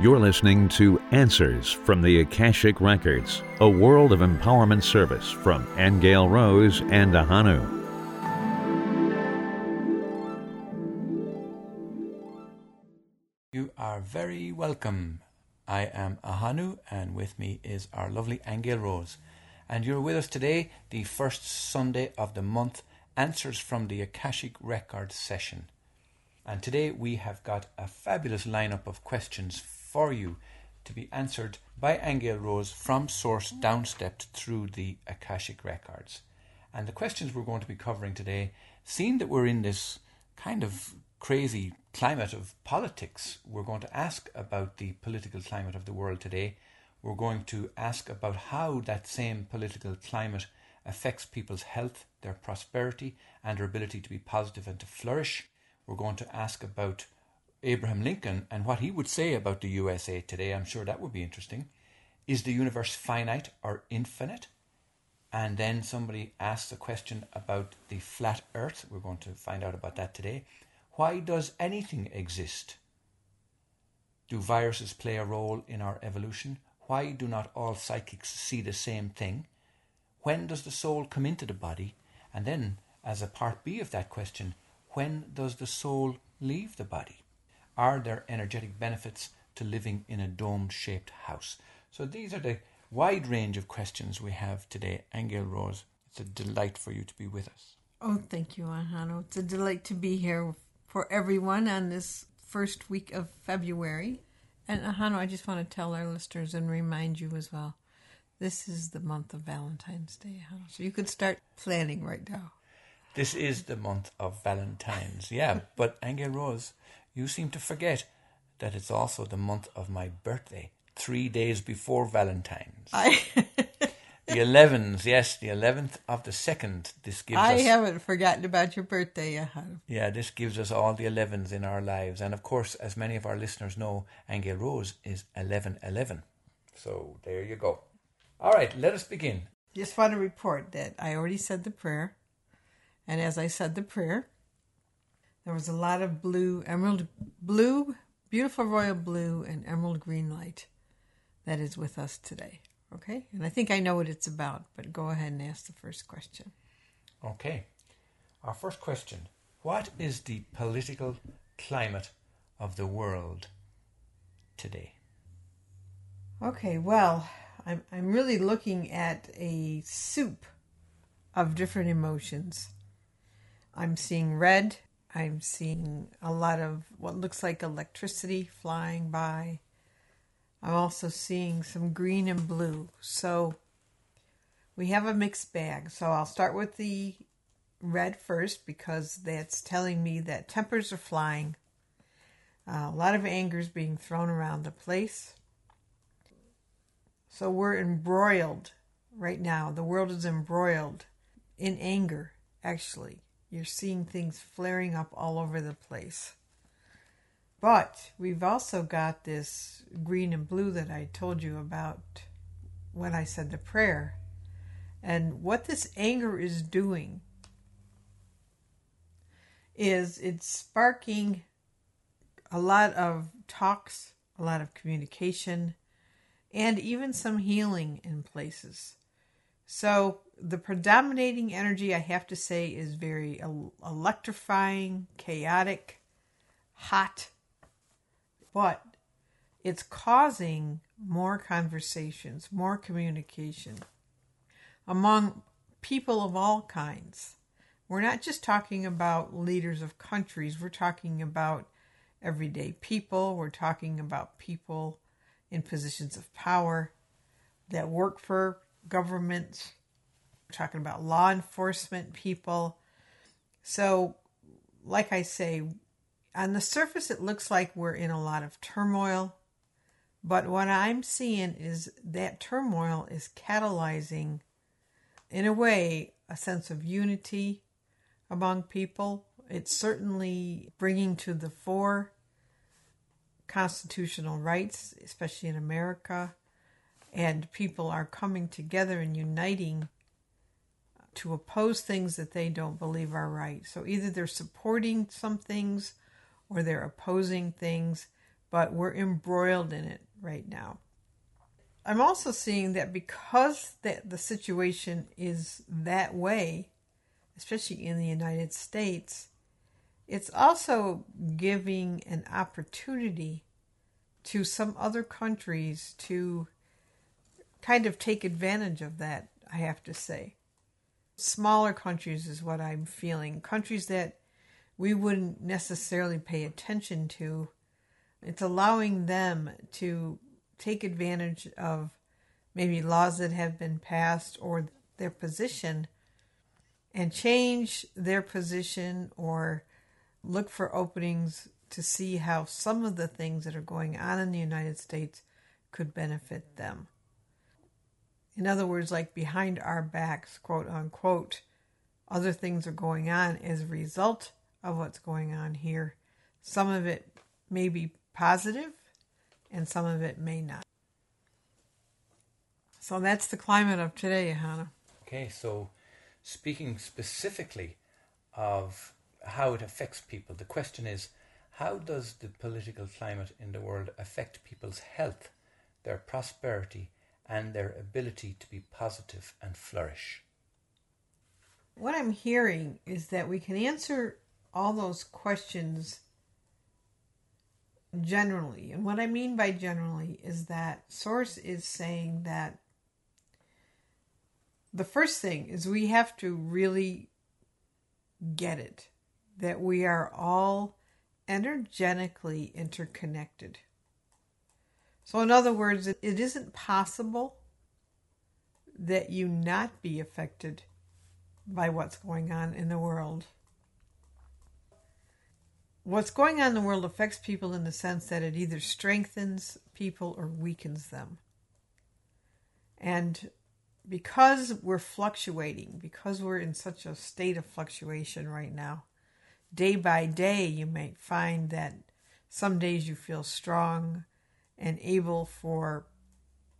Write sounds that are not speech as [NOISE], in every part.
You're listening to Answers from the Akashic Records, a world of empowerment service from Angel Rose and Ahonu. You are very welcome. I am Ahonu, and with me is our lovely Angel Rose. And you're with us today, the first Sunday of the month, Answers from the Akashic Records session. And today we have got a fabulous lineup of questions for you to be answered by Angel Rose from source downstepped through the Akashic Records. And the questions we're going to be covering today, seeing that we're in this kind of crazy climate of politics, we're going to ask about the political climate of the world today. We're going to ask about how that same political climate affects people's health, their prosperity, and their ability to be positive and to flourish. We're going to ask about Abraham Lincoln and what he would say about the USA today. I'm sure that would be interesting. Is the universe finite or infinite? And then somebody asks a question about the flat earth. We're going to find out about that today. Why does anything exist? Do viruses play a role in our evolution? Why do not all psychics see the same thing? When does the soul come into the body? And then, as a part B of that question, when does the soul leave the body? Are there energetic benefits to living in a dome shaped house? So these are the wide range of questions we have today. Angel Rose, it's a delight for you to be with us. Oh, thank you, Ahonu. It's a delight to be here for everyone on this first week of February. And Ahonu, I just want to tell our listeners and remind you as well this is the month of Valentine's Day, Ahonu. So you could start planning right now. This is the month of Valentine's, yeah. [LAUGHS] but Angel Rose, you seem to forget that it's also the month of my birthday, three days before Valentine's. I [LAUGHS] the 11th, yes, the 11th of the 2nd. This gives us I us. haven't forgotten about your birthday, Ahonu. Yeah, this gives us all the 11s in our lives. And of course, as many of our listeners know, Angel Rose is 1111. So there you go. All right, let us begin. Just want to report that I already said the prayer. And as I said the prayer, there was a lot of blue, emerald blue, beautiful royal blue, and emerald green light that is with us today. Okay? And I think I know what it's about, but go ahead and ask the first question. Okay. Our first question What is the political climate of the world today? Okay, well, I'm, I'm really looking at a soup of different emotions. I'm seeing red. I'm seeing a lot of what looks like electricity flying by. I'm also seeing some green and blue. So we have a mixed bag. So I'll start with the red first because that's telling me that tempers are flying. Uh, a lot of anger is being thrown around the place. So we're embroiled right now. The world is embroiled in anger, actually. You're seeing things flaring up all over the place. But we've also got this green and blue that I told you about when I said the prayer. And what this anger is doing is it's sparking a lot of talks, a lot of communication, and even some healing in places. So the predominating energy, I have to say, is very electrifying, chaotic, hot, but it's causing more conversations, more communication among people of all kinds. We're not just talking about leaders of countries, we're talking about everyday people, we're talking about people in positions of power that work for governments, we're talking about law enforcement people. So, like I say, on the surface, it looks like we're in a lot of turmoil. But what I'm seeing is that turmoil is catalyzing, in a way, a sense of unity among people. It's certainly bringing to the fore constitutional rights, especially in America. And people are coming together and uniting to oppose things that they don't believe are right. So either they're supporting some things or they're opposing things, but we're embroiled in it right now. I'm also seeing that because the, the situation is that way, especially in the United States, it's also giving an opportunity to some other countries to kind of take advantage of that, I have to say. Smaller countries is what I'm feeling. Countries that we wouldn't necessarily pay attention to. It's allowing them to take advantage of maybe laws that have been passed or their position and change their position or look for openings to see how some of the things that are going on in the United States could benefit them. In other words, like behind our backs, quote unquote, other things are going on as a result of what's going on here. Some of it may be positive and some of it may not. So that's the climate of today, Ahonu. Okay, so speaking specifically of how it affects people, the question is how does the political climate in the world affect people's health, their prosperity, and their ability to be positive and flourish? What I'm hearing is that we can answer all those questions generally. And what I mean by generally is that Source is saying that the first thing is we have to really get it that we are all energetically interconnected. So, in other words, it isn't possible that you not be affected by what's going on in the world. What's going on in the world affects people in the sense that it either strengthens people or weakens them. And because we're fluctuating, because we're in such a state of fluctuation right now, day by day, you might find that some days you feel strong and able for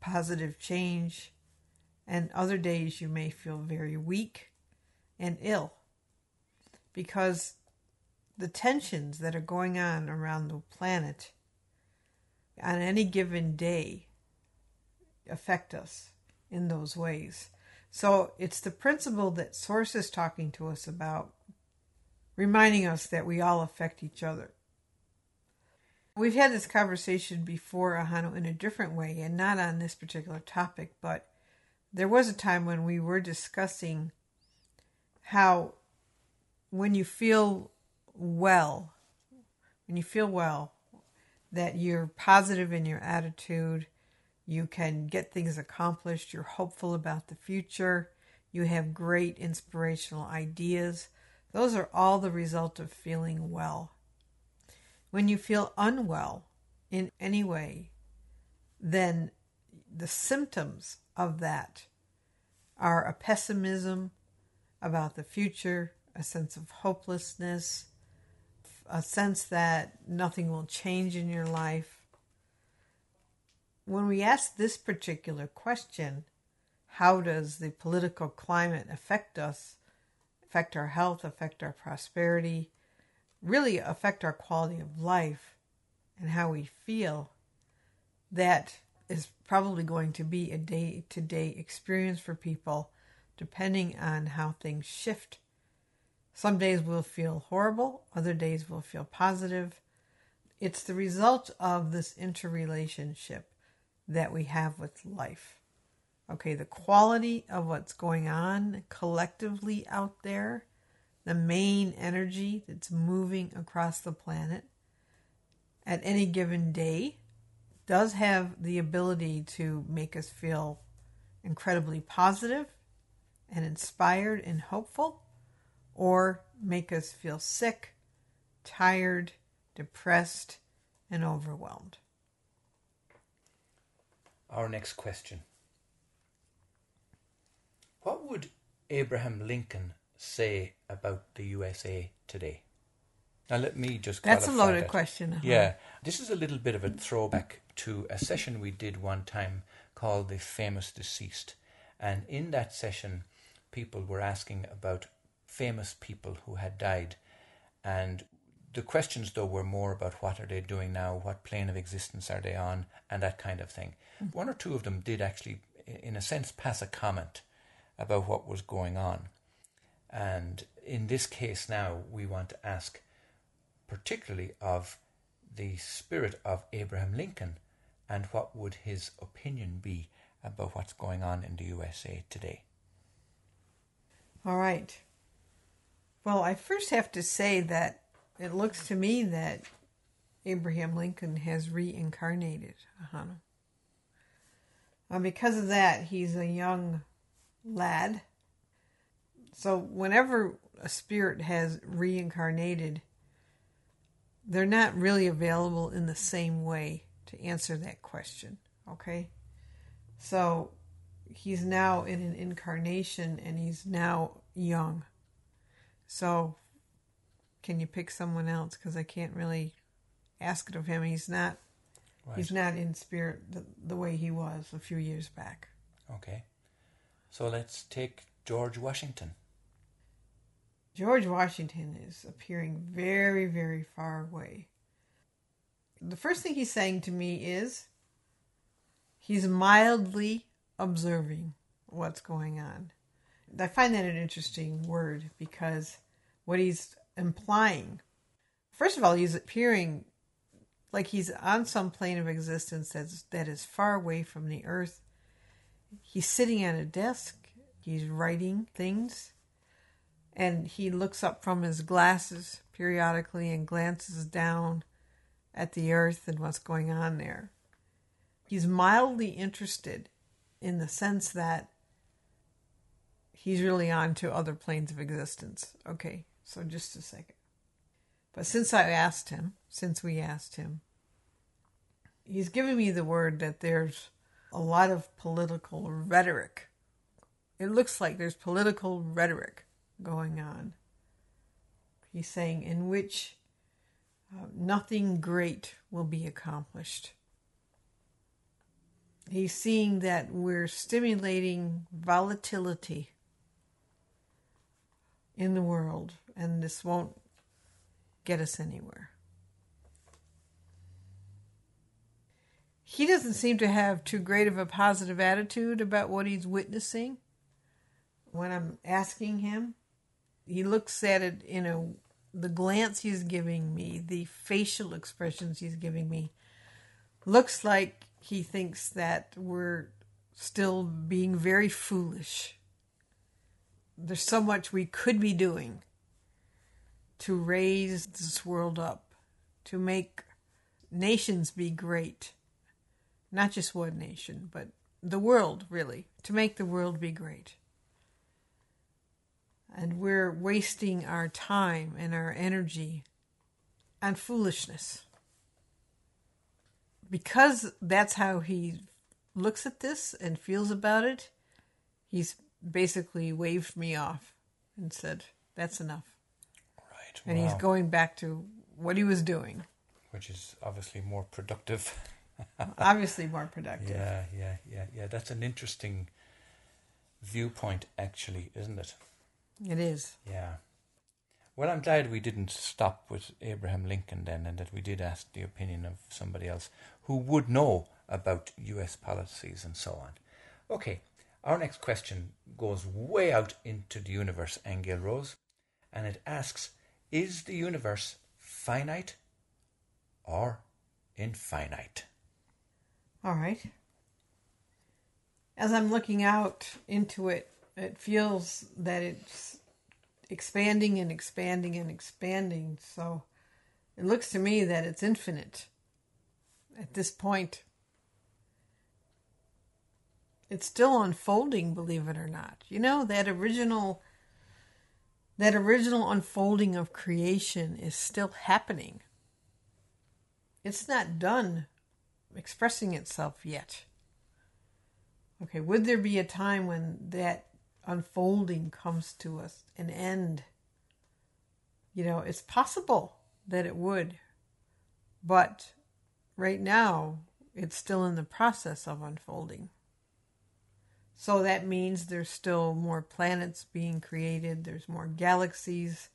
positive change, and other days you may feel very weak and ill because the tensions that are going on around the planet on any given day affect us in those ways. So it's the principle that Source is talking to us about reminding us that we all affect each other. We've had this conversation before, Ahonu, in a different way, and not on this particular topic, but there was a time when we were discussing how when you feel well, when you feel well, that you're positive in your attitude, you can get things accomplished, you're hopeful about the future, you have great inspirational ideas, those are all the result of feeling well. When you feel unwell in any way, then the symptoms of that are a pessimism about the future, a sense of hopelessness, a sense that nothing will change in your life. When we ask this particular question, how does the political climate affect us? affect our health, affect our prosperity, really affect our quality of life and how we feel, that is probably going to be a day to day experience for people depending on how things shift. Some days we'll feel horrible, other days we'll feel positive. It's the result of this interrelationship that we have with life. Okay, the quality of what's going on collectively out there, the main energy that's moving across the planet at any given day does have the ability to make us feel incredibly positive and inspired and hopeful, or make us feel sick, tired, depressed, and overwhelmed. Our next question what would Abraham Lincoln say about the USA today? Now, let me just. That's a loaded that. question. Uh-huh. Yeah, this is a little bit of a throwback to a session we did one time called "The Famous Deceased," and in that session, people were asking about famous people who had died, and the questions, though, were more about what are they doing now, what plane of existence are they on, and that kind of thing. Mm-hmm. One or two of them did actually, in a sense, pass a comment about what was going on. And in this case now, we want to ask particularly of the spirit of Abraham Lincoln and what would his opinion be about what's going on in the USA today. All right. Well, I first have to say that it looks to me that Abraham Lincoln has reincarnated. Uh, because of that, he's a young lad. So whenever a spirit has reincarnated, they're not really available in the same way to answer that question. Okay? So he's now in an incarnation and he's now young. So can you pick someone else? Because I can't really ask it of him. He's not. Right. He's not in spirit the, the way he was a few years back. Okay. So let's take George Washington. George Washington is appearing very, very far away. The first thing he's saying to me is he's mildly observing what's going on. I find that an interesting word because what he's implying, first of all, he's appearing like he's on some plane of existence that's, that is far away from the earth. He's sitting at a desk, he's writing things, and he looks up from his glasses periodically and glances down at the earth and what's going on there. He's mildly interested in the sense that he's really on to other planes of existence. Okay, so just a second. But since I asked him, since we asked him, he's given me the word that there's a lot of political rhetoric. It looks like there's political rhetoric going on. He's saying in which uh, nothing great will be accomplished. He's seeing that we're stimulating volatility in the world, and this won't get us anywhere. He doesn't seem to have too great of a positive attitude about what he's witnessing. When I'm asking him, he looks at it you know, the glance he's giving me, the facial expressions he's giving me, looks like he thinks that we're still being very foolish. There's so much we could be doing to raise this world up, to make nations be great. Not just one nation, but the world, really, to make the world be great and we're wasting our time and our energy on foolishness. Because that's how he looks at this and feels about it, he's basically waved me off and said, That's enough. Right. And wow. he's going back to what he was doing. Which is obviously more productive. [LAUGHS] obviously more productive. Yeah, yeah, yeah, yeah. That's an interesting viewpoint, actually, isn't it? It is. Yeah. Well, I'm glad we didn't stop with Abraham Lincoln then and that we did ask the opinion of somebody else who would know about US policies and so on. Okay, our next question goes way out into the universe, Angel Rose, and it asks Is the universe finite or infinite? All right. As I'm looking out into it, it feels that it's expanding and expanding and expanding. So it looks to me that it's infinite at this point. It's still unfolding, believe it or not. You know, that original that original unfolding of creation is still happening. It's not done expressing itself yet. Okay, would there be a time when that unfolding comes to us, an end. You know, it's possible that it would, but right now it's still in the process of unfolding. So that means there's still more planets being created, there's more galaxies,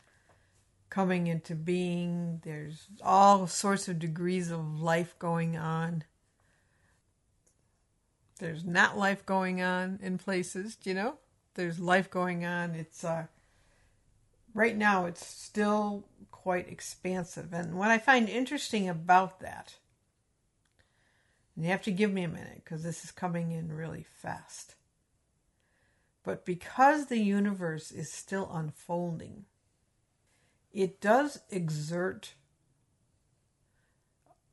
coming into being. There's all sorts of degrees of life going on. There's not life going on in places, you know? There's life going on. It's uh right now it's still quite expansive. And what I find interesting about that and you have to give me a minute because this is coming in really fast. But because the universe is still unfolding, it does exert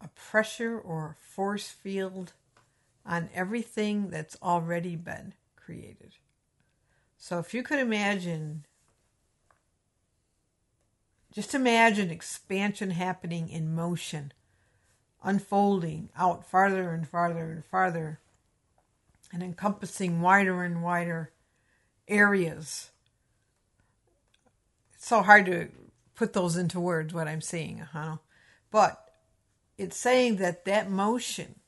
a pressure or a force field on everything that's already been created. So if you could imagine, just imagine expansion happening in motion, unfolding out farther and farther and farther, and encompassing wider and wider areas. It's so hard to put those into words, what I'm saying, huh? But it's saying that that motion,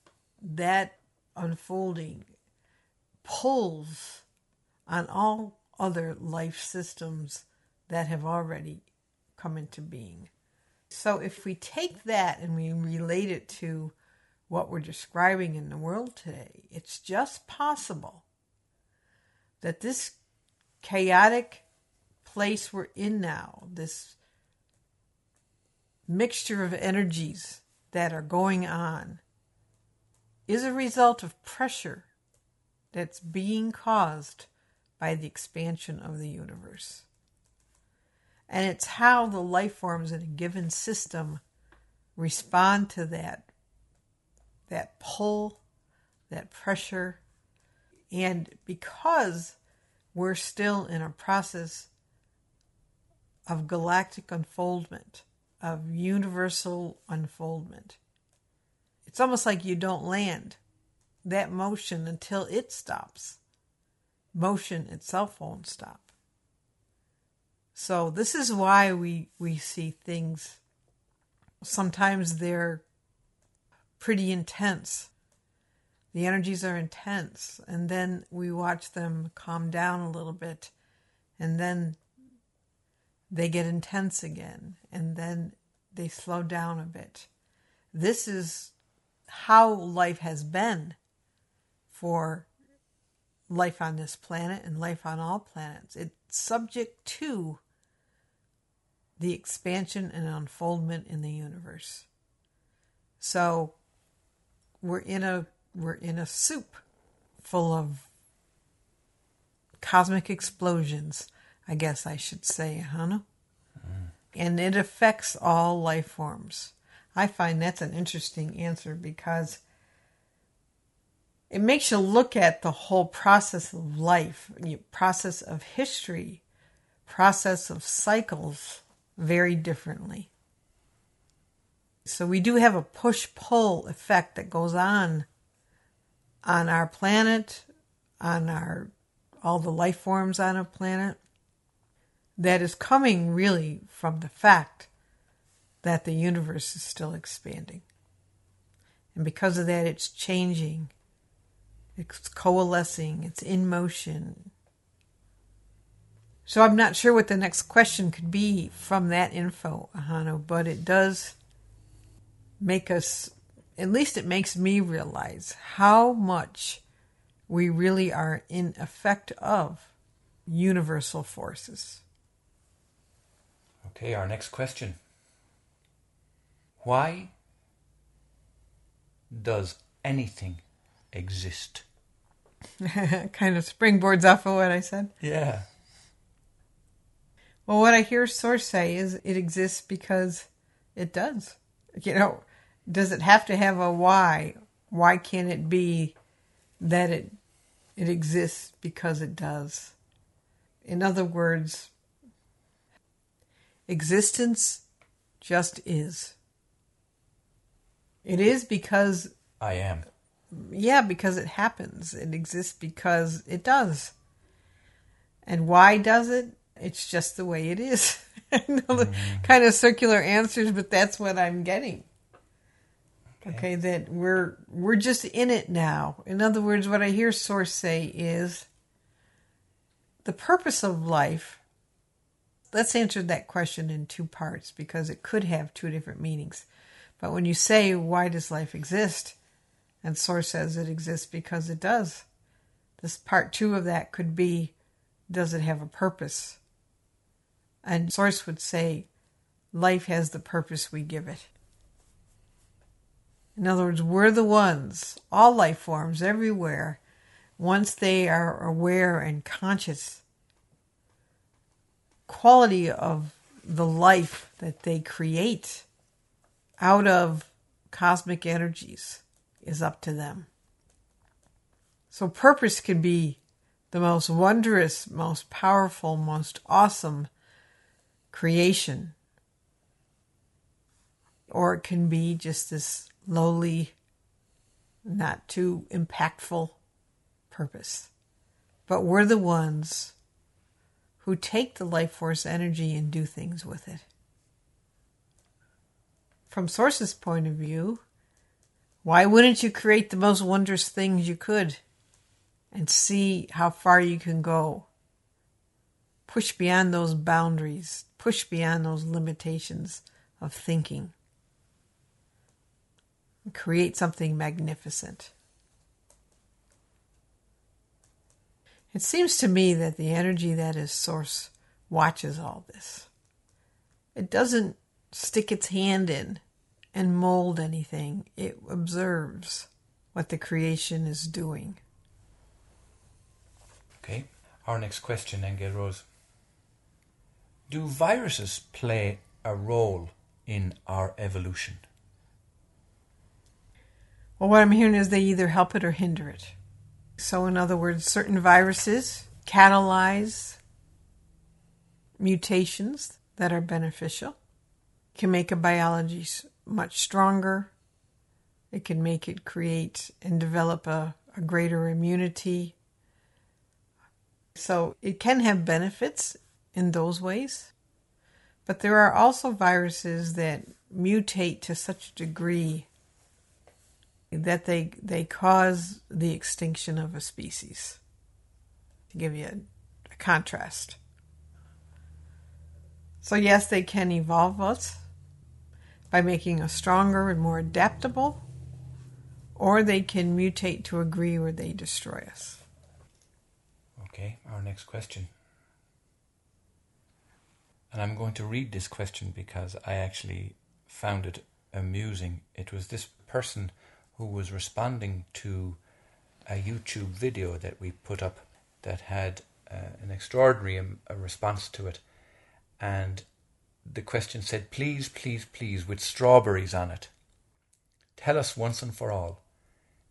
that unfolding, pulls on all other life systems that have already come into being. So if we take that and we relate it to what we're describing in the world today, it's just possible that this chaotic place we're in now, this mixture of energies that are going on, is a result of pressure that's being caused by the expansion of the universe. And it's how the life forms in a given system respond to that that pull, that pressure. And because we're still in a process of galactic unfoldment, of universal unfoldment. It's almost like you don't land that motion until it stops. Motion itself won't stop. So this is why we we see things sometimes they're pretty intense the energies are intense, and then we watch them calm down a little bit, and then they get intense again, and then they slow down a bit. This is how life has been for life on this planet and life on all planets. It's subject to the expansion and unfoldment in the universe. So we're in a we're in a soup full of cosmic explosions, I guess I should say, huh? Mm. And it affects all life forms. I find that's an interesting answer because it makes you look at the whole process of life, process of history, process of cycles very differently. So we do have a push pull effect that goes on on our planet, on our all the life forms on a planet, that is coming really from the fact that the universe is still expanding. And because of that, it's changing, it's coalescing, it's in motion. So I'm not sure what the next question could be from that info, Ahonu, but it does make us at least it makes me realize how much we really are in effect of universal forces. Okay, our next question. Why does anything exist? [LAUGHS] kind of springboards off of what I said. Yeah. Well, what I hear Source say is it exists because it does. You know, does it have to have a why? Why can't it be that it it exists because it does? In other words, existence just is. It is because I am. Yeah, because it happens. It exists because it does. And why does it? It's just the way it is. [LAUGHS] mm. kind of circular answers, but that's what I'm getting. Okay. okay, that we're we're just in it now. In other words, what I hear source say is the purpose of life, let's answer that question in two parts because it could have two different meanings. But when you say, why does life exist? And Source says it exists because it does. This part two of that could be, does it have a purpose? And Source would say, life has the purpose we give it. In other words, we're the ones, all life forms everywhere, once they are aware and conscious quality of the life that they create out of cosmic energies is up to them. So, purpose can be the most wondrous, most powerful, most awesome creation. Or it can be just this lowly, not too impactful purpose. But we're the ones who take the life force energy and do things with it. From Source's point of view, why wouldn't you create the most wondrous things you could and see how far you can go? Push beyond those boundaries, push beyond those limitations of thinking. Create something magnificent. It seems to me that the energy that is Source watches all this. It doesn't stick its hand in and mold anything, it observes what the creation is doing. Okay, our next question, Angel Rose. Do viruses play a role in our evolution? Well, what I'm hearing is they either help it or hinder it. So, in other words, certain viruses catalyze mutations that are beneficial, can make a biology much stronger. It can make it create and develop a, a greater immunity. So, it can have benefits in those ways. But there are also viruses that mutate to such a degree that they they cause the extinction of a species. To give you a, a contrast. So yes, they can evolve us by making us stronger and more adaptable, or they can mutate to agree where they destroy us. Okay, our next question. And I'm going to read this question because I actually found it amusing. It was this person who was responding to a YouTube video that we put up that had uh, an extraordinary um, response to it. And the question said, Please, please, please, with strawberries on it, tell us once and for all,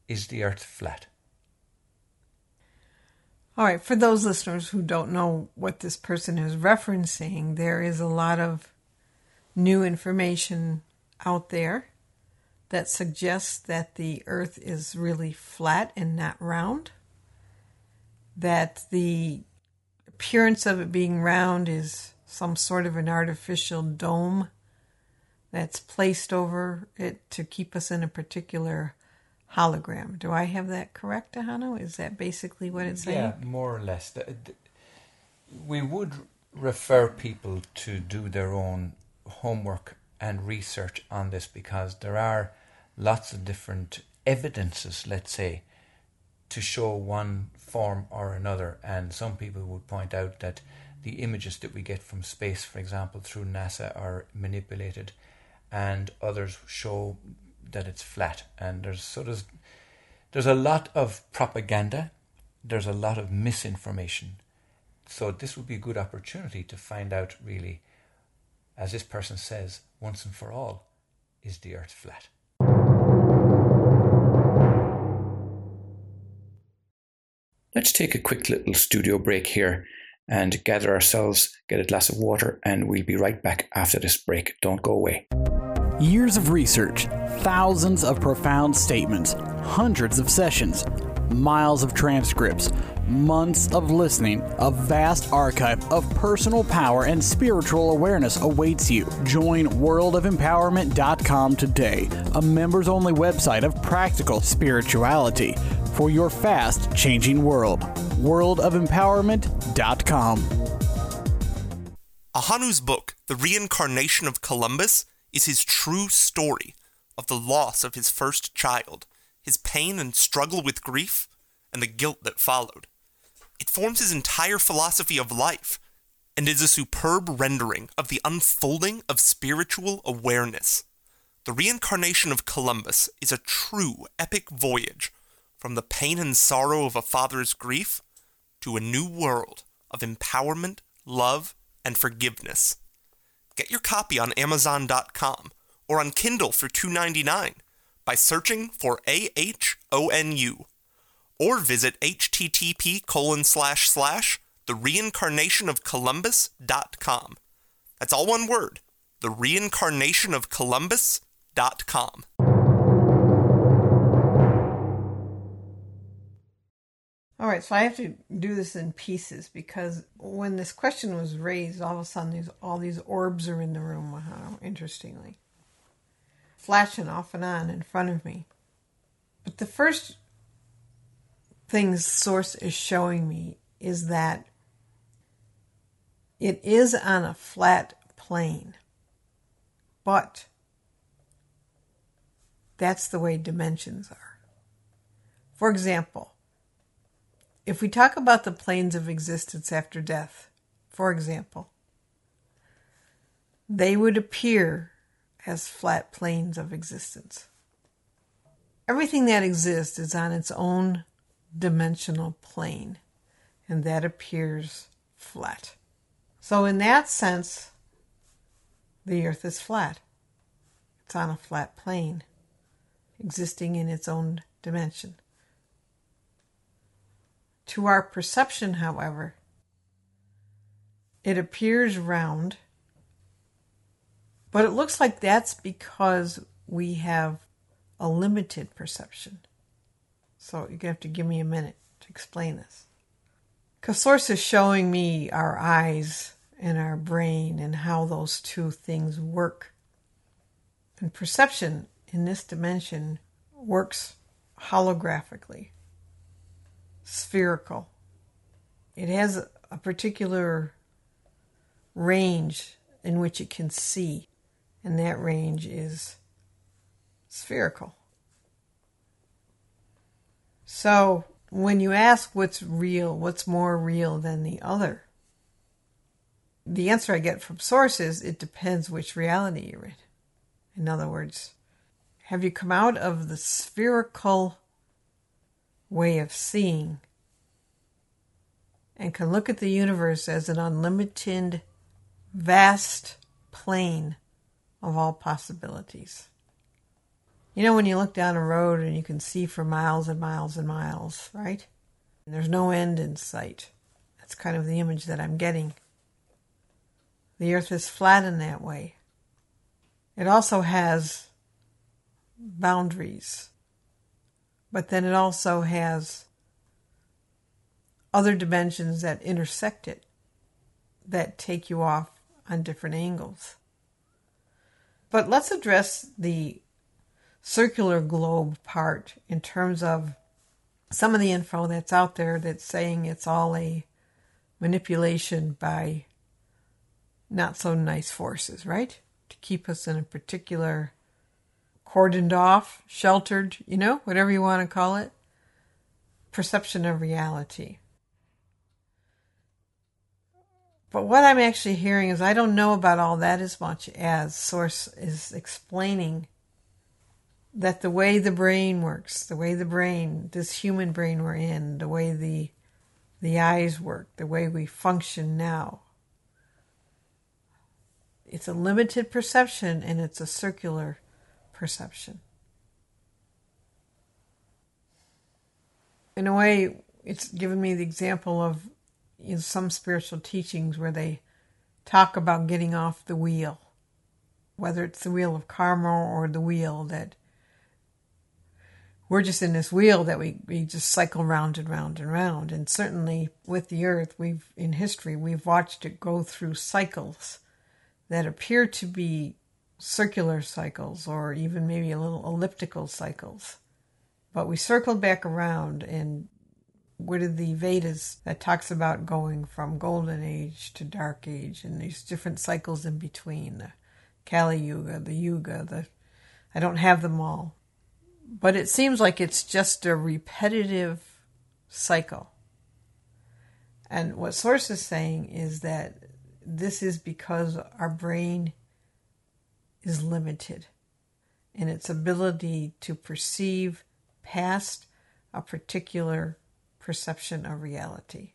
is the earth flat? All right, for those listeners who don't know what this person is referencing, there is a lot of new information out there that suggests that the earth is really flat and not round. That the appearance of it being round is some sort of an artificial dome that's placed over it to keep us in a particular hologram. Do I have that correct, Ahonu? Is that basically what it's saying? Yeah, more or less. We would refer people to do their own homework and research on this because there are lots of different evidences, let's say, to show one form or another. And some people would point out that the images that we get from space, for example, through NASA are manipulated, and others show that it's flat. And there's so there's there's a lot of propaganda, there's a lot of misinformation. So this would be a good opportunity to find out really, as this person says, once and for all, is the earth flat? Let's take a quick little studio break here and gather ourselves, get a glass of water, and we'll be right back after this break. Don't go away. Years of research, thousands of profound statements, hundreds of sessions, miles of transcripts, months of listening, a vast archive of personal power and spiritual awareness awaits you. Join worldofempowerment.com today, a members only website of practical spirituality for your fast changing world. Worldofempowerment.com. Ahonu's book, The Reincarnation of Columbus, is his true story of the loss of his first child, his pain and struggle with grief, and the guilt that followed. It forms his entire philosophy of life and is a superb rendering of the unfolding of spiritual awareness. The reincarnation of Columbus is a true epic voyage from the pain and sorrow of a father's grief to a new world of empowerment, love, and forgiveness. Get your copy on Amazon.com or on Kindle for $2.99 by searching for AHONU or visit http colon slash slash the reincarnation of Columbus.com. That's all one word. The reincarnation of Columbus.com. All right, so I have to do this in pieces because when this question was raised, all of a sudden these all these orbs are in the room. Wow, interestingly, flashing off and on in front of me. But the first thing source is showing me is that it is on a flat plane, but that's the way dimensions are. For example, if we talk about the planes of existence after death, for example, they would appear as flat planes of existence. Everything that exists is on its own dimensional plane, and that appears flat. So, in that sense, the earth is flat. It's on a flat plane, existing in its own dimension. To our perception, however, it appears round, but it looks like that's because we have a limited perception. So you're going to have to give me a minute to explain this. Because Source is showing me our eyes and our brain and how those two things work. And perception in this dimension works holographically spherical. It has a particular range in which it can see, and that range is spherical. So, when you ask what's real, what's more real than the other, the answer I get from sources it depends which reality you're in. In other words, have you come out of the spherical way of seeing and can look at the universe as an unlimited, vast plane of all possibilities. You know, when you look down a road and you can see for miles and miles and miles, right? And there's no end in sight. That's kind of the image that I'm getting. The earth is flat in that way. It also has boundaries but then it also has other dimensions that intersect it that take you off on different angles. But let's address the circular globe part in terms of some of the info that's out there that's saying it's all a manipulation by not so nice forces, right? To keep us in a particular cordoned off, sheltered, you know, whatever you want to call it, perception of reality. But what I'm actually hearing is I don't know about all that as much as Source is explaining that the way the brain works, the way the brain, this human brain we're in, the way the the eyes work, the way we function now. It's a limited perception and it's a circular perception. In a way, it's given me the example of in some spiritual teachings where they talk about getting off the wheel, whether it's the wheel of karma or the wheel that we're just in this wheel that we, we just cycle round and round and round. And certainly with the earth, we've in history we've watched it go through cycles that appear to be circular cycles or even maybe a little elliptical cycles. But we circled back around and what are the Vedas that talks about going from golden age to dark age and these different cycles in between the Kali Yuga, the Yuga, the I don't have them all. But it seems like it's just a repetitive cycle. And what Source is saying is that this is because our brain is limited in its ability to perceive past a particular perception of reality.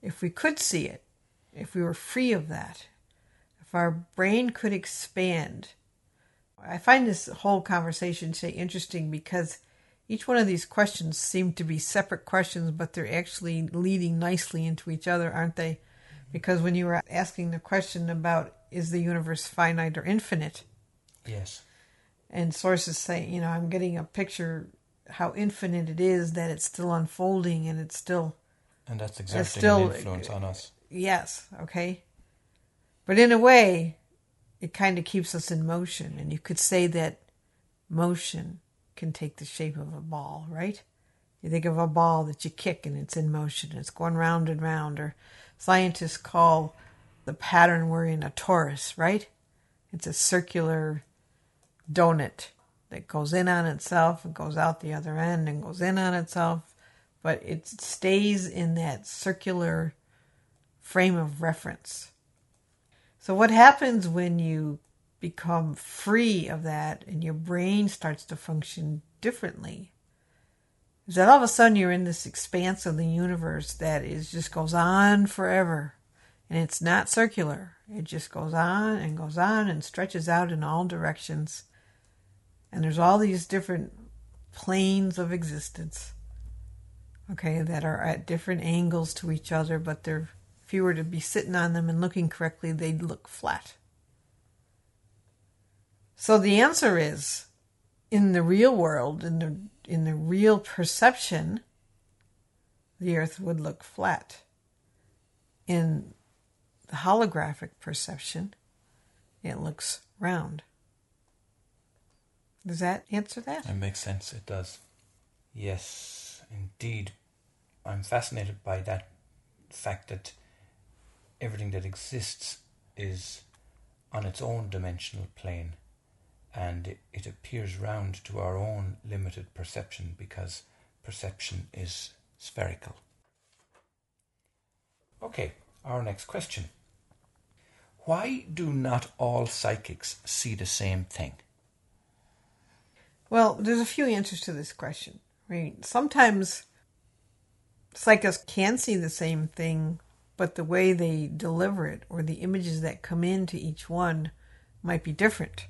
If we could see it, if we were free of that, if our brain could expand, I find this whole conversation say interesting because each one of these questions seem to be separate questions, but they're actually leading nicely into each other, aren't they? Mm-hmm. Because when you were asking the question about is the universe finite or infinite? Yes. And sources say, you know, I'm getting a picture how infinite it is that it's still unfolding and it's still And that's exerting still- an influence on us. yes, okay. But in a way, it kind of keeps us in motion, and you could say that motion can take the shape of a ball, right? You think of a ball that you kick and it's in motion, it's going round and round, or scientists call the pattern we're in a torus, right? It's a circular donut that goes in on itself and goes out the other end and goes in on itself, but it stays in that circular frame of reference. So, what happens when you become free of that and your brain starts to function differently? Is that all of a sudden you're in this expanse of the universe that is just goes on forever and it's not circular. It just goes on and goes on and stretches out in all directions. And there's all these different planes of existence, okay, that are at different angles to each other, but they're if you were to be sitting on them and looking correctly, they'd look flat. So the answer is in the real world, in the in the real perception, the earth would look flat. In the holographic perception, it looks round. Does that answer that? It makes sense, it does. Yes, indeed. I'm fascinated by that fact that everything that exists is on its own dimensional plane and it, it appears round to our own limited perception because perception is spherical. Okay, our next question. Why do not all psychics see the same thing? Well, there's a few answers to this question. I mean, sometimes psychics can see the same thing, but the way they deliver it or the images that come into each one might be different.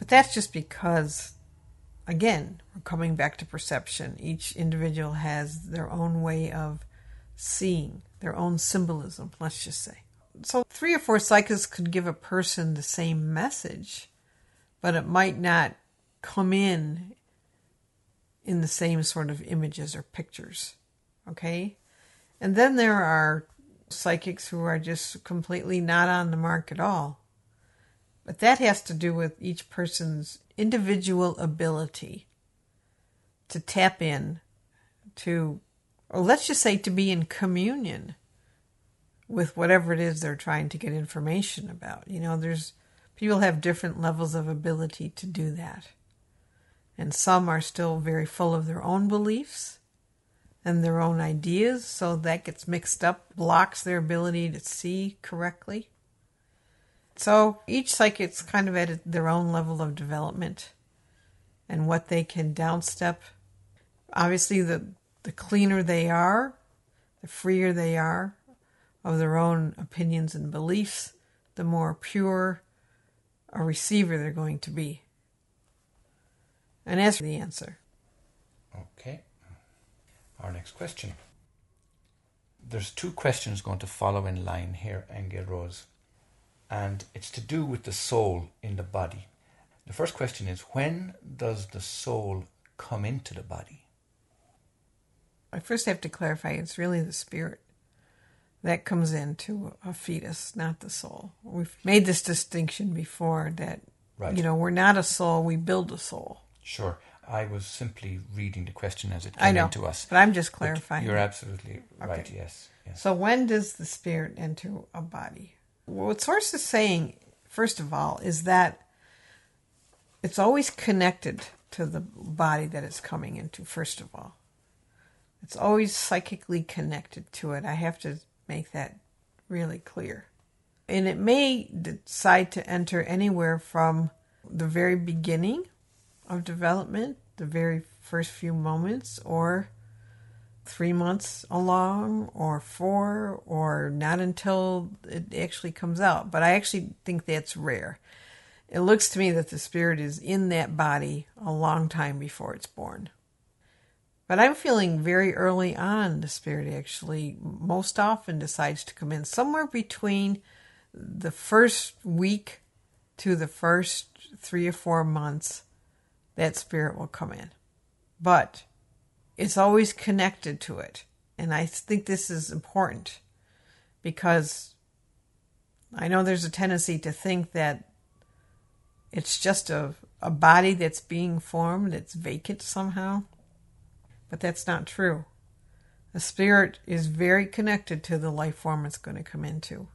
But that's just because, again, we're coming back to perception. Each individual has their own way of seeing, their own symbolism, let's just say. So, three or four psychics could give a person the same message, but it might not come in in the same sort of images or pictures. Okay? And then there are psychics who are just completely not on the mark at all. But that has to do with each person's individual ability to tap in to, or let's just say to be in communion with whatever it is they're trying to get information about. You know, there's people have different levels of ability to do that. And some are still very full of their own beliefs and their own ideas, so that gets mixed up, blocks their ability to see correctly. So each psychic's kind of at their own level of development and what they can downstep. Obviously, the, the cleaner they are, the freer they are of their own opinions and beliefs, the more pure a receiver they're going to be. And as for the answer, Okay. Our next question. There's two questions going to follow in line here, Angel Rose. And it's to do with the soul in the body. The first question is when does the soul come into the body? I first have to clarify it's really the spirit that comes into a fetus, not the soul. We've made this distinction before that, Right. you know, we're not a soul, we build a soul. Sure. I was simply reading the question as it I came know, into us. but I'm just But clarifying. You're absolutely right. Okay. Yes. Yes. So when does the spirit enter a body? What Source is saying, first of all, is that it's always connected to the body that it's coming into, first of all. It's always psychically connected to it. I have to make that really clear. And it may decide to enter anywhere from the very beginning of development, the very first few moments, or three months along or four or not until it actually comes out. But I actually think that's rare. It looks to me that the spirit is in that body a long time before it's born. But I'm feeling very early on the spirit actually most often decides to come in somewhere between the first week to the first three or four months. That spirit will come in. But it's always connected to it. And I think this is important because I know there's a tendency to think that it's just a, a body that's being formed, that's vacant somehow. But that's not true. The spirit is very connected to the life form it's going to come into.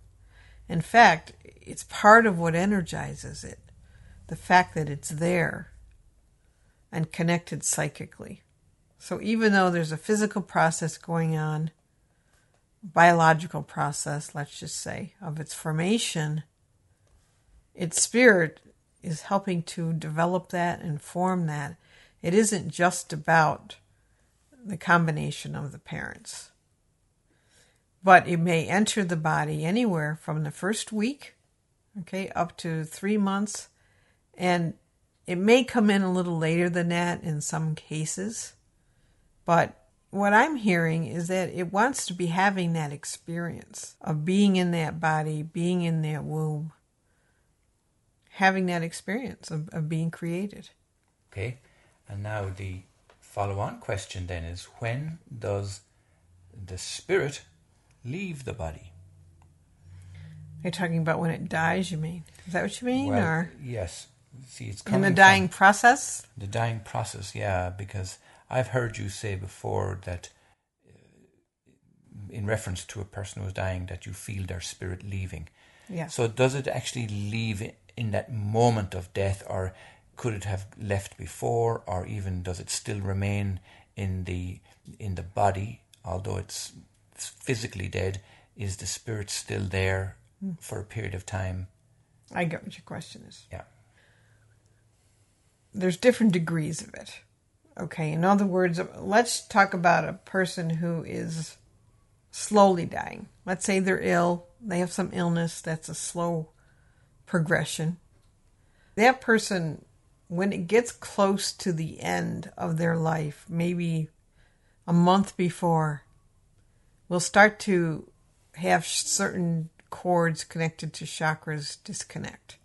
In fact, it's part of what energizes it the fact that it's there and connected psychically. So even though there's a physical process going on, biological process, let's just say, of its formation, its spirit is helping to develop that and form that. It isn't just about the combination of the parents. But it may enter the body anywhere from the first week, okay, up to three months. And it may come in a little later than that in some cases. But what I'm hearing is that it wants to be having that experience of being in that body, being in that womb, having that experience of, of being created. Okay. And now the follow on question then is when does the spirit leave the body? You're talking about when it dies, you mean? Is that what you mean? Well, or yes. See, it's coming in the from dying process? the dying process. Yeah, because I've heard you say before that, uh, in reference to a person who's dying, that you feel their spirit leaving. Yeah. So does it actually leave in that moment of death, or could it have left before, or even does it still remain in the in the body, although it's physically dead? Is the spirit still there hmm. for a period of time? I get what your question is. Yeah. there's different degrees of it. Okay, in other words, let's talk about a person who is slowly dying. Let's say they're ill, they have some illness that's a slow progression. That person, when it gets close to the end of their life, maybe a month before, we'll start to have certain cords connected to chakras disconnect.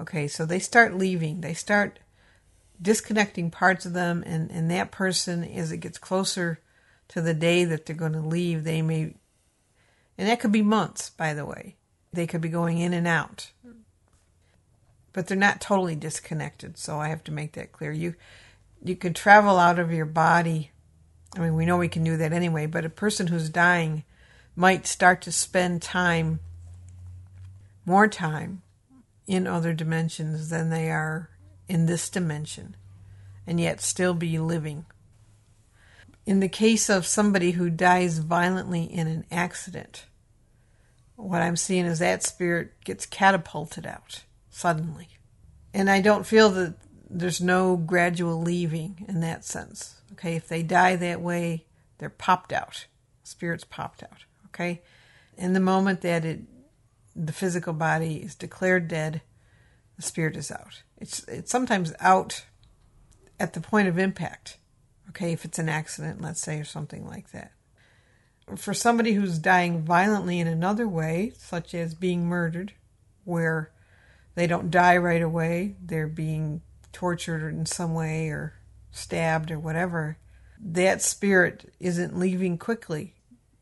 Okay, so they start leaving. They start disconnecting parts of them, and, and that person, as it gets closer to the day that they're going to leave, they may, and that could be months, by the way. They could be going in and out, but they're not totally disconnected. So I have to make that clear. You, you can travel out of your body. I mean, we know we can do that anyway, but a person who's dying might start to spend time, more time, in other dimensions than they are in this dimension, and yet still be living. In the case of somebody who dies violently in an accident, what I'm seeing is that spirit gets catapulted out suddenly. And I don't feel that there's no gradual leaving in that sense. Okay, if they die that way, they're popped out. Spirits popped out. Okay? In the moment that it the physical body is declared dead, the spirit is out. It's it's sometimes out at the point of impact. Okay, if it's an accident, let's say, or something like that. For somebody who's dying violently in another way, such as being murdered, where they don't die right away, they're being tortured in some way or stabbed or whatever, that spirit isn't leaving quickly.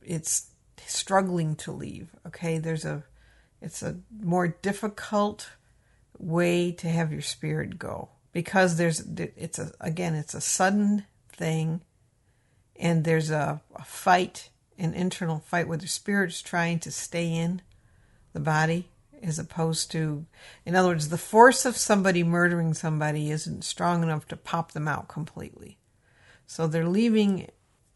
It's struggling to leave. Okay, there's a it's a more difficult way to have your spirit go because there's it's a again it's a sudden thing and there's a, a fight an internal fight where the spirit's trying to stay in the body as opposed to in other words the force of somebody murdering somebody isn't strong enough to pop them out completely so they're leaving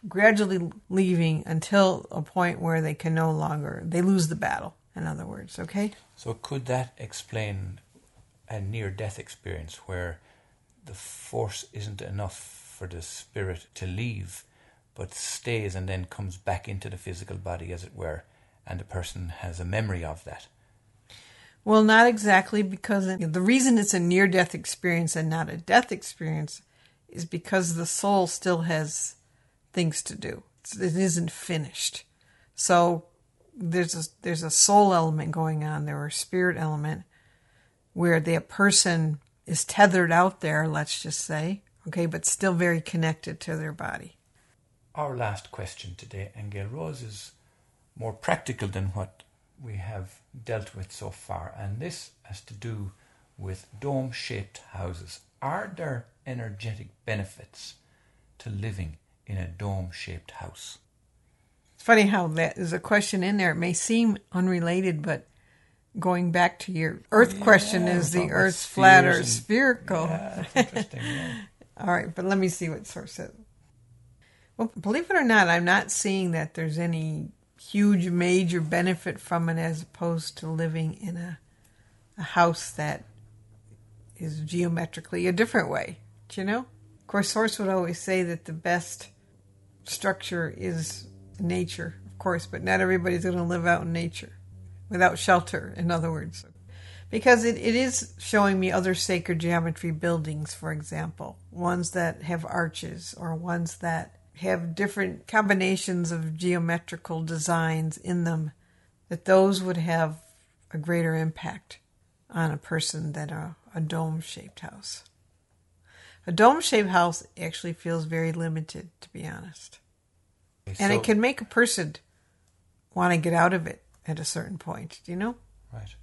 gradually leaving until a point where they can no longer they lose the battle in other words okay So could that explain a near death experience where the force isn't enough for the spirit to leave, but stays and then comes back into the physical body, as it were, and the person has a memory of that? Well, not exactly because the reason it's a near death experience and not a death experience is because the soul still has things to do. It isn't finished. So there's a there's a soul element going on there or a spirit element where the person is tethered out there, let's just say, okay, but still very connected to their body. Our last question today, Angel Rose, is more practical than what we have dealt with so far, and this has to do with dome shaped houses. Are there energetic benefits to living in a dome shaped house? It's funny how that is a question in there. It may seem unrelated, but going back to your Earth question, is the Earth flat or spherical? Yeah, interesting. yeah. [LAUGHS] All right, but let me see what source says. Well, believe it or not, I'm not seeing that there's any huge major benefit from it as opposed to living in a, a house that is geometrically a different way. Do you know? Of course, source would always say that the best structure is nature, of course, but not everybody's going to live out in nature without shelter, in other words. Because it, it is showing me other sacred geometry buildings, for example, ones that have arches or ones that have different combinations of geometrical designs in them, that those would have a greater impact on a person than a, a dome shaped house. A dome shaped house actually feels very limited, to be honest. And it can make a person want to get out of it at a certain point, do you know? Right.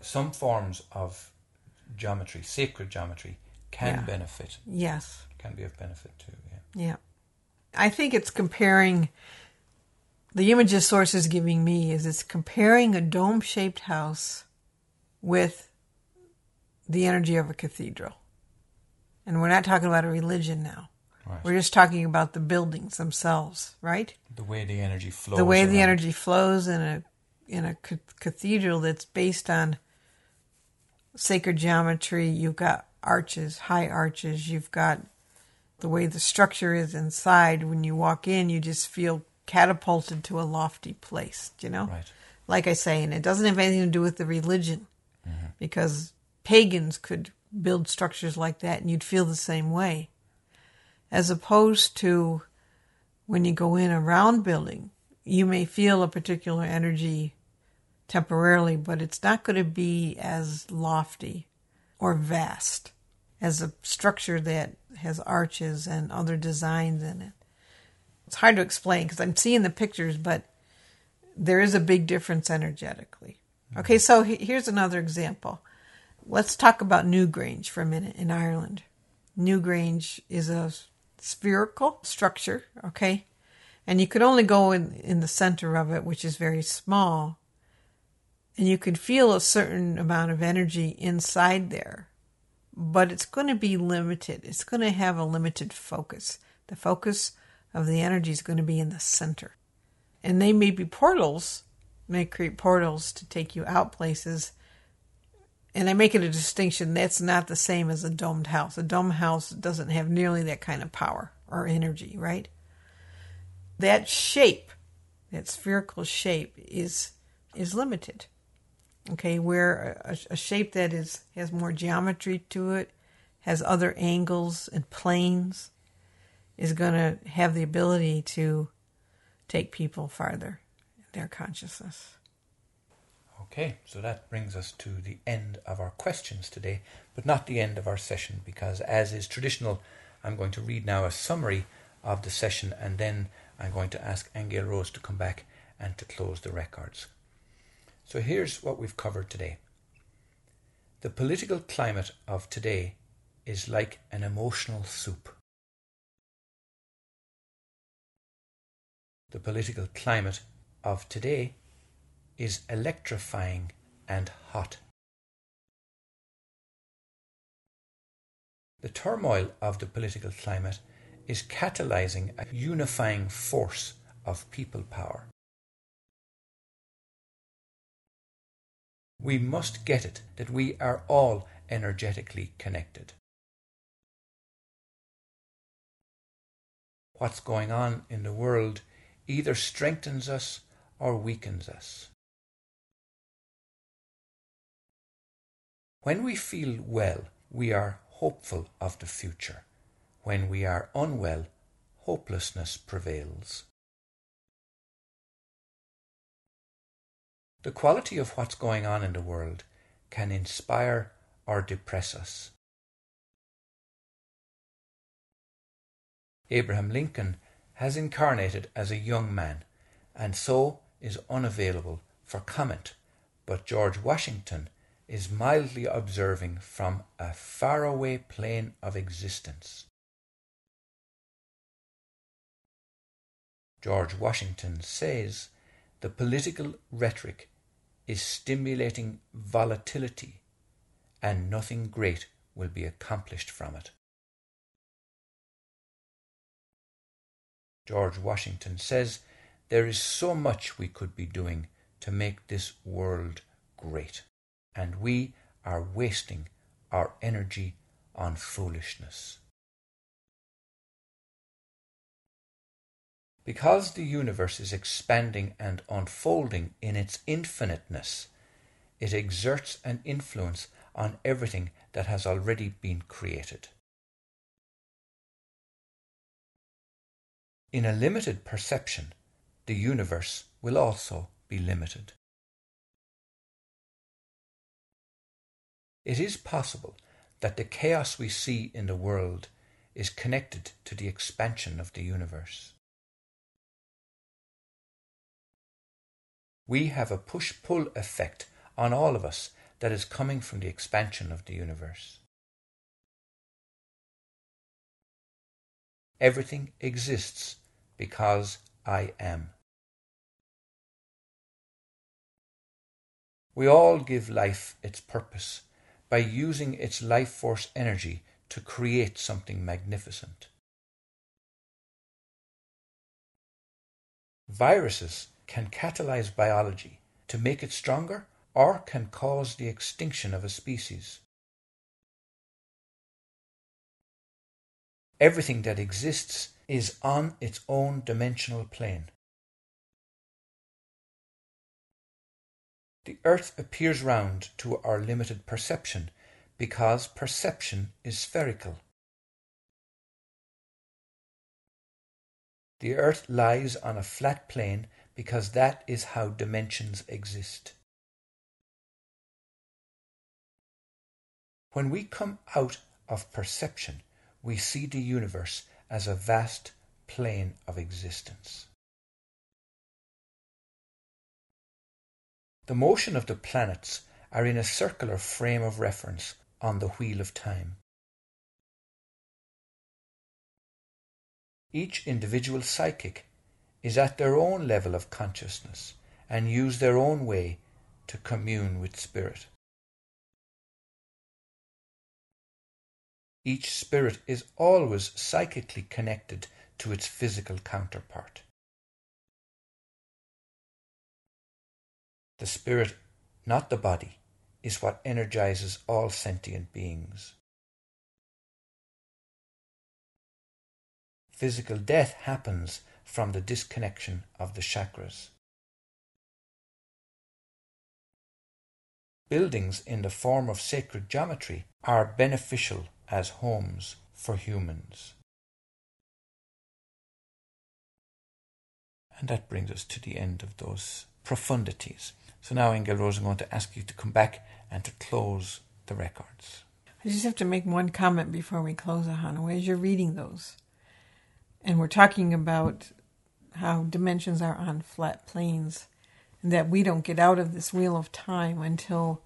Some forms of geometry, sacred geometry, can Yeah. benefit, Yes. can be of benefit too. Yeah. Yeah. I think it's comparing the images source is giving me is it's comparing a dome shaped house with the energy of a cathedral. And we're not talking about a religion now. Right. We're just talking about the buildings themselves, right? The way the energy flows. the way the energy flows in a in a cathedral that's based on sacred geometry. You've got arches, high arches. You've got the way the structure is inside. When you walk in, you just feel catapulted to a lofty place. You know, Right. like I say, and it doesn't have anything to do with the religion, because pagans could build structures like that, and you'd feel the same way, as opposed to when you go in a round building, you may feel a particular energy temporarily, but it's not going to be as lofty or vast as a structure that has arches and other designs in it. It's hard to explain because I'm seeing the pictures, but there is a big difference energetically. Mm-hmm. Okay, so here's another example. Let's talk about Newgrange for a minute in Ireland. Newgrange is a spherical structure, okay? And you could only go in, in the center of it, which is very small. And you can feel a certain amount of energy inside there, but it's going to be limited. It's going to have a limited focus. The focus of the energy is going to be in the center. And they may be portals, may create portals to take you out places. And I make it a distinction that's not the same as a domed house. A domed house doesn't have nearly that kind of power or energy, right? That shape, that spherical shape is is limited. Okay, where a, a shape that is has more geometry to it, has other angles and planes, is going to have the ability to take people farther in their consciousness. Okay, so that brings us to the end of our questions today, but not the end of our session, because as is traditional, I'm going to read now a summary of the session and then I'm going to ask Angel Rose to come back and to close the records. So here's what we've covered today. The political climate of today is like an emotional soup. The political climate of today is electrifying and hot. The turmoil of the political climate is catalyzing a unifying force of people power. We must get it that we are all energetically connected. What's going on in the world either strengthens us or weakens us. When we feel well, we are hopeful of the future. When we are unwell, hopelessness prevails. The quality of what's going on in the world can inspire or depress us. Abraham Lincoln has incarnated as a young man and so is unavailable for comment, but George Washington is mildly observing from a faraway plane of existence. George Washington says the political rhetoric is stimulating volatility, and nothing great will be accomplished from it. George Washington says there is so much we could be doing to make this world great, and we are wasting our energy on foolishness. Because the universe is expanding and unfolding in its infiniteness, it exerts an influence on everything that has already been created. In a limited perception, the universe will also be limited. It is possible that the chaos we see in the world is connected to the expansion of the universe. We have a push pull effect on all of us that is coming from the expansion of the universe. Everything exists because I am. We all give life its purpose by using its life force energy to create something magnificent. Viruses can catalyze biology to make it stronger or can cause the extinction of a species. Everything that exists is on its own dimensional plane. The earth appears round to our limited perception because perception is spherical. The earth lies on a flat plane because that is how dimensions exist. When we come out of perception, we see the universe as a vast plane of existence. The motion of the planets are in a circular frame of reference on the wheel of time. Each individual psychic is at their own level of consciousness and use their own way to commune with spirit. Each spirit is always psychically connected to its physical counterpart. The spirit, not the body, is what energizes all sentient beings. Physical death happens from the disconnection of the chakras. Buildings in the form of sacred geometry are beneficial as homes for humans. And that brings us to the end of those profundities. So now, Angel Rose, I'm going to ask you to come back and to close the records. I just have to make one comment before we close, Ahonu. As you're reading those, and we're talking about how dimensions are on flat planes, and that we don't get out of this wheel of time until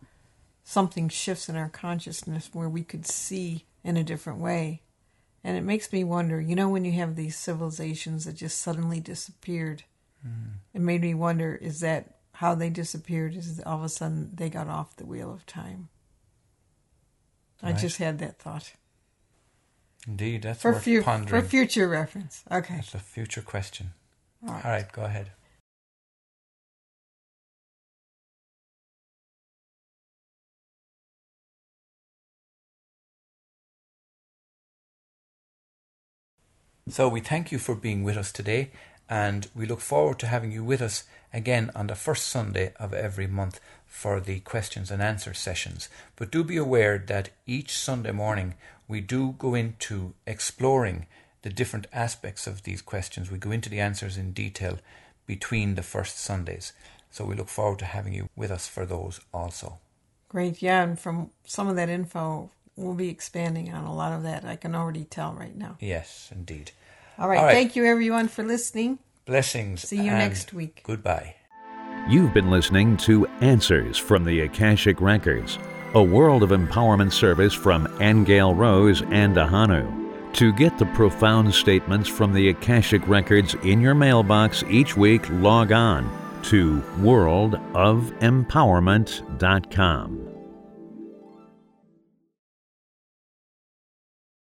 something shifts in our consciousness where we could see in a different way. And it makes me wonder, you know, when you have these civilizations that just suddenly disappeared, mm. it made me wonder is that how they disappeared? Is all of a sudden they got off the wheel of time? Right. I just had that thought. Indeed, that's for, worth pondering. for future reference. Okay. That's a future question. All right. All right, go ahead. So we thank you for being with us today, and we look forward to having you with us again on the first Sunday of every month for the questions and answer sessions. But do be aware that each Sunday morning we do go into exploring the different aspects of these questions. We go into the answers in detail between the first Sundays. So we look forward to having you with us for those also. Great. Yeah. And from some of that info, we'll be expanding on a lot of that. I can already tell right now. Yes, indeed. All right. All right. Thank you, everyone, for listening. Blessings. See you next week. Goodbye. You've been listening to Answers from the Akashic Records, a world of empowerment service from Angel Rose and Ahonu. To get the profound statements from the Akashic Records in your mailbox each week, log on to worldofempowerment.com.